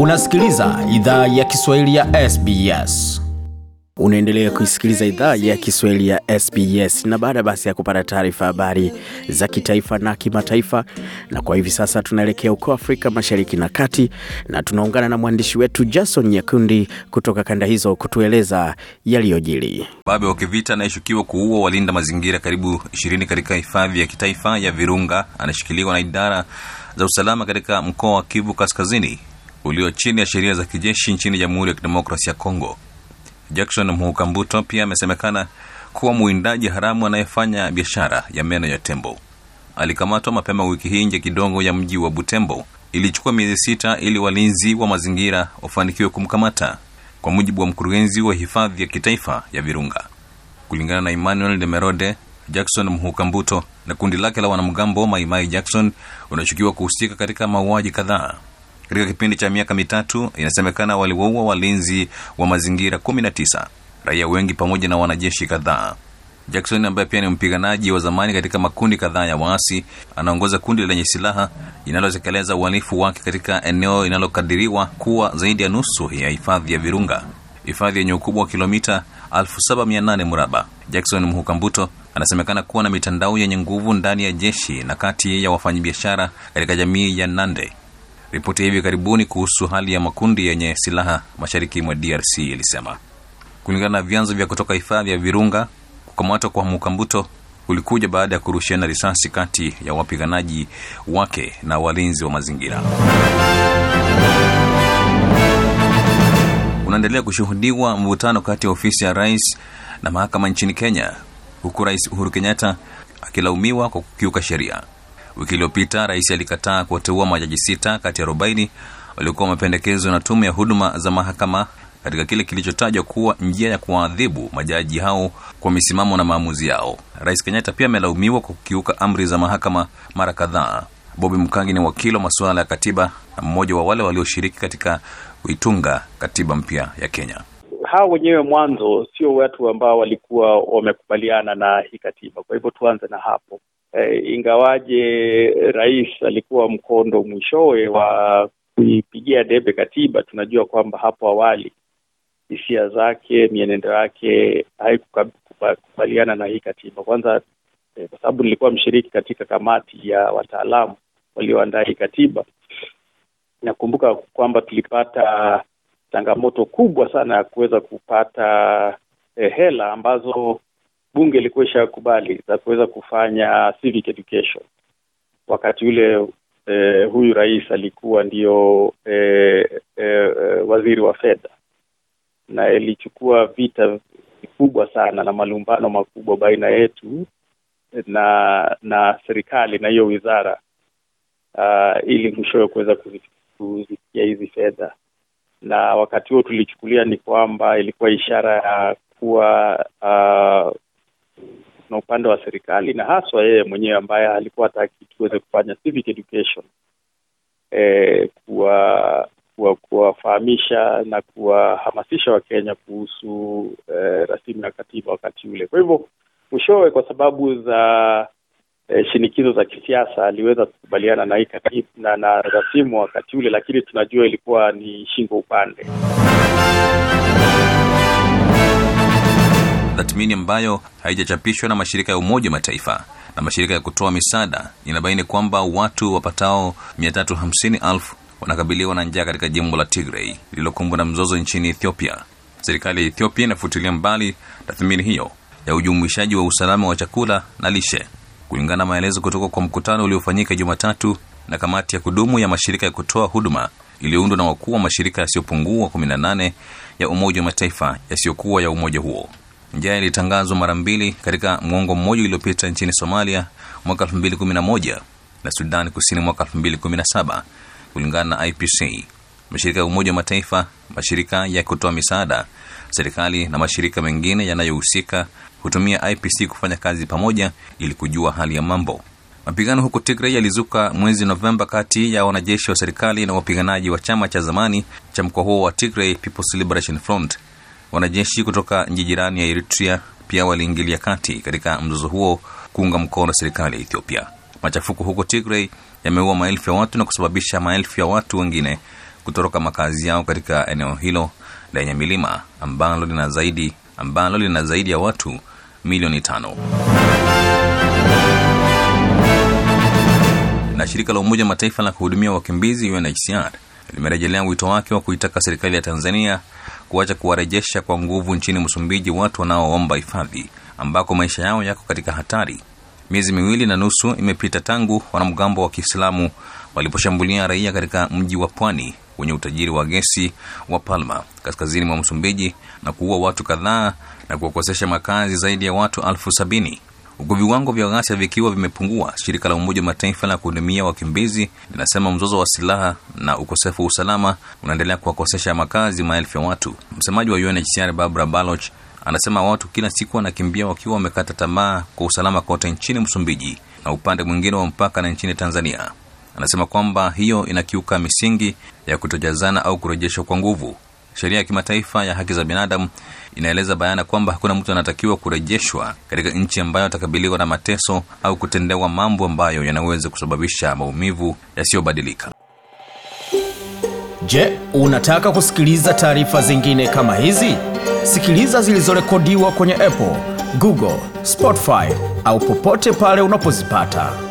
Unasikiliza idhaa ya Kiswahili ya SBS. Unaendelea kuisikiliza idhaa ya Kiswahili ya SBS na baada basi ya kupata taarifa habari za kitaifa na kimataifa, na kwa hivi sasa tunaelekea huko Afrika Mashariki na Kati, na tunaungana na mwandishi wetu Jason Nyakundi kutoka kanda hizo kutueleza yaliyojiri. Babe wa kivita anayeshukiwa kuua walinda mazingira karibu ishirini katika hifadhi ya kitaifa ya Virunga anashikiliwa na idara za usalama katika mkoa wa Kivu Kaskazini ulio chini ya sheria za kijeshi nchini Jamhuri ya Kidemokrasia ya Kongo. Jackson Mhukambuto pia amesemekana kuwa mwindaji haramu anayefanya biashara ya meno ya tembo. Alikamatwa mapema wiki hii nje kidogo ya mji wa Butembo. Ilichukua miezi sita ili walinzi wa mazingira wafanikiwe kumkamata, kwa mujibu wa mkurugenzi wa hifadhi ya kitaifa ya Virunga. Kulingana na Emmanuel de Merode, Jackson Mhukambuto na kundi lake la wanamgambo Maimai Jackson unashukiwa kuhusika katika mauaji kadhaa katika kipindi cha miaka mitatu. Inasemekana waliwaua walinzi wa mazingira 19 raia wengi pamoja na wanajeshi kadhaa. Jackson ambaye pia ni mpiganaji wa zamani katika makundi kadhaa ya waasi, anaongoza kundi lenye silaha linalotekeleza uhalifu wake katika eneo linalokadiriwa kuwa zaidi ya nusu ya hifadhi ya Virunga, hifadhi yenye ukubwa wa kilomita 78 mraba. Jackson Mhukambuto anasemekana kuwa na mitandao yenye nguvu ndani ya jeshi na kati ya wafanyabiashara katika jamii ya Nande. Ripoti ya hivi karibuni kuhusu hali ya makundi yenye silaha mashariki mwa DRC ilisema. Kulingana na vyanzo vya kutoka hifadhi ya Virunga, kukamatwa kwa Mukambuto kulikuja baada ya kurushiana risasi kati ya wapiganaji wake na walinzi wa mazingira. Unaendelea kushuhudiwa mvutano kati ya ofisi ya rais na mahakama nchini Kenya, huku Rais Uhuru Kenyatta akilaumiwa kwa kukiuka sheria. Wiki iliyopita rais alikataa kuwateua majaji sita kati ya arobaini waliokuwa mapendekezo na tume ya huduma za mahakama katika kile kilichotajwa kuwa njia ya kuwaadhibu majaji hao kwa misimamo na maamuzi yao. Rais Kenyatta pia amelaumiwa kwa kukiuka amri za mahakama mara kadhaa. Bobi Mkangi ni wakili wa masuala ya katiba na mmoja wa wale walioshiriki katika kuitunga katiba mpya ya Kenya. Hawa wenyewe mwanzo sio watu ambao walikuwa wamekubaliana na hii katiba, kwa hivyo tuanze na hapo. E, ingawaje rais alikuwa mkondo mwishowe wa kuipigia debe katiba, tunajua kwamba hapo awali hisia zake, mienendo yake haikukubaliana na hii katiba. Kwanza e, kwa sababu nilikuwa mshiriki katika kamati ya wataalamu walioandaa hii katiba, nakumbuka kwamba tulipata changamoto kubwa sana ya kuweza kupata eh, hela ambazo bunge ilikuwa ishakubali za kuweza kufanya civic education. Wakati ule eh, huyu rais alikuwa ndio eh, eh, waziri wa fedha, na ilichukua vita vikubwa sana na malumbano makubwa baina yetu na na serikali na hiyo wizara uh, ili mwishowe kuweza kuzifikia hizi fedha, na wakati huo tulichukulia ni kwamba ilikuwa ishara ya kuwa uh, na upande wa serikali na haswa yeye mwenyewe ambaye alikuwa hataki tuweze kufanya civic education e, kuwa kuwafahamisha na kuwahamasisha Wakenya kuhusu e, rasimu ya katiba wakati ule. Kwa hivyo mwishowe, kwa sababu za e, shinikizo za kisiasa aliweza kukubaliana na hii katiba na, na rasimu wakati ule, lakini tunajua ilikuwa ni shingo upande Tathmini ambayo haijachapishwa na mashirika ya Umoja Mataifa na mashirika ya kutoa misaada inabaini kwamba watu wapatao 350,000 wanakabiliwa na njaa katika jimbo la Tigray lililokumbwa na mzozo nchini Ethiopia. Serikali ya Ethiopia inafutilia mbali tathmini hiyo ya ujumuishaji wa usalama wa chakula na lishe, kulingana na maelezo kutoka kwa mkutano uliofanyika Jumatatu na kamati ya kudumu ya mashirika ya kutoa huduma iliyoundwa na wakuu wa mashirika yasiyopungua 18 ya Umoja wa Mataifa yasiyokuwa ya umoja huo. Njaa ilitangazwa mara mbili katika mwongo mmoja uliopita nchini Somalia mwaka 2011 na Sudan Kusini mwaka 2017 kulingana na IPC. Mashirika ya Umoja wa Mataifa, mashirika ya kutoa misaada, serikali na mashirika mengine yanayohusika hutumia IPC kufanya kazi pamoja ili kujua hali ya mambo. Mapigano huko Tigray yalizuka mwezi Novemba kati ya wanajeshi wa serikali na wapiganaji wa chama cha zamani cha mkoa huo wa Tigray People's Liberation Front. Wanajeshi kutoka nchi jirani ya Eritrea pia waliingilia kati katika mzozo huo kuunga mkono serikali ya Ethiopia. Machafuko huko Tigray yameua maelfu ya watu na kusababisha maelfu ya watu wengine kutoroka makazi yao katika eneo hilo lenye milima ambalo lina zaidi ambalo lina zaidi ya watu milioni tano. Na shirika la Umoja wa Mataifa la kuhudumia wakimbizi UNHCR limerejelea wito wake wa kuitaka serikali ya Tanzania kuacha kuwarejesha kwa nguvu nchini Msumbiji watu wanaoomba hifadhi ambako maisha yao yako katika hatari. Miezi miwili na nusu imepita tangu wanamgambo wa Kiislamu waliposhambulia raia katika mji wa pwani wenye utajiri wa gesi wa Palma kaskazini mwa Msumbiji na kuua watu kadhaa na kuwakosesha makazi zaidi ya watu elfu sabini huku viwango vya ghasia vikiwa vimepungua. Shirika la Umoja wa Mataifa la kuhudumia wakimbizi linasema mzozo wa silaha na ukosefu wa usalama unaendelea kuwakosesha makazi maelfu ya watu. Msemaji wa UNHCR Barbara Baloch anasema watu kila siku wanakimbia wakiwa wamekata tamaa kwa usalama kote nchini Msumbiji na upande mwingine wa mpaka na nchini Tanzania. Anasema kwamba hiyo inakiuka misingi ya kutojazana au kurejeshwa kwa nguvu. Sheria ya kimataifa ya haki za binadamu inaeleza bayana kwamba hakuna mtu anatakiwa kurejeshwa katika nchi ambayo atakabiliwa na mateso au kutendewa mambo ambayo yanaweza kusababisha maumivu yasiyobadilika. Je, unataka kusikiliza taarifa zingine kama hizi? Sikiliza zilizorekodiwa kwenye Apple, Google, Spotify au popote pale unapozipata.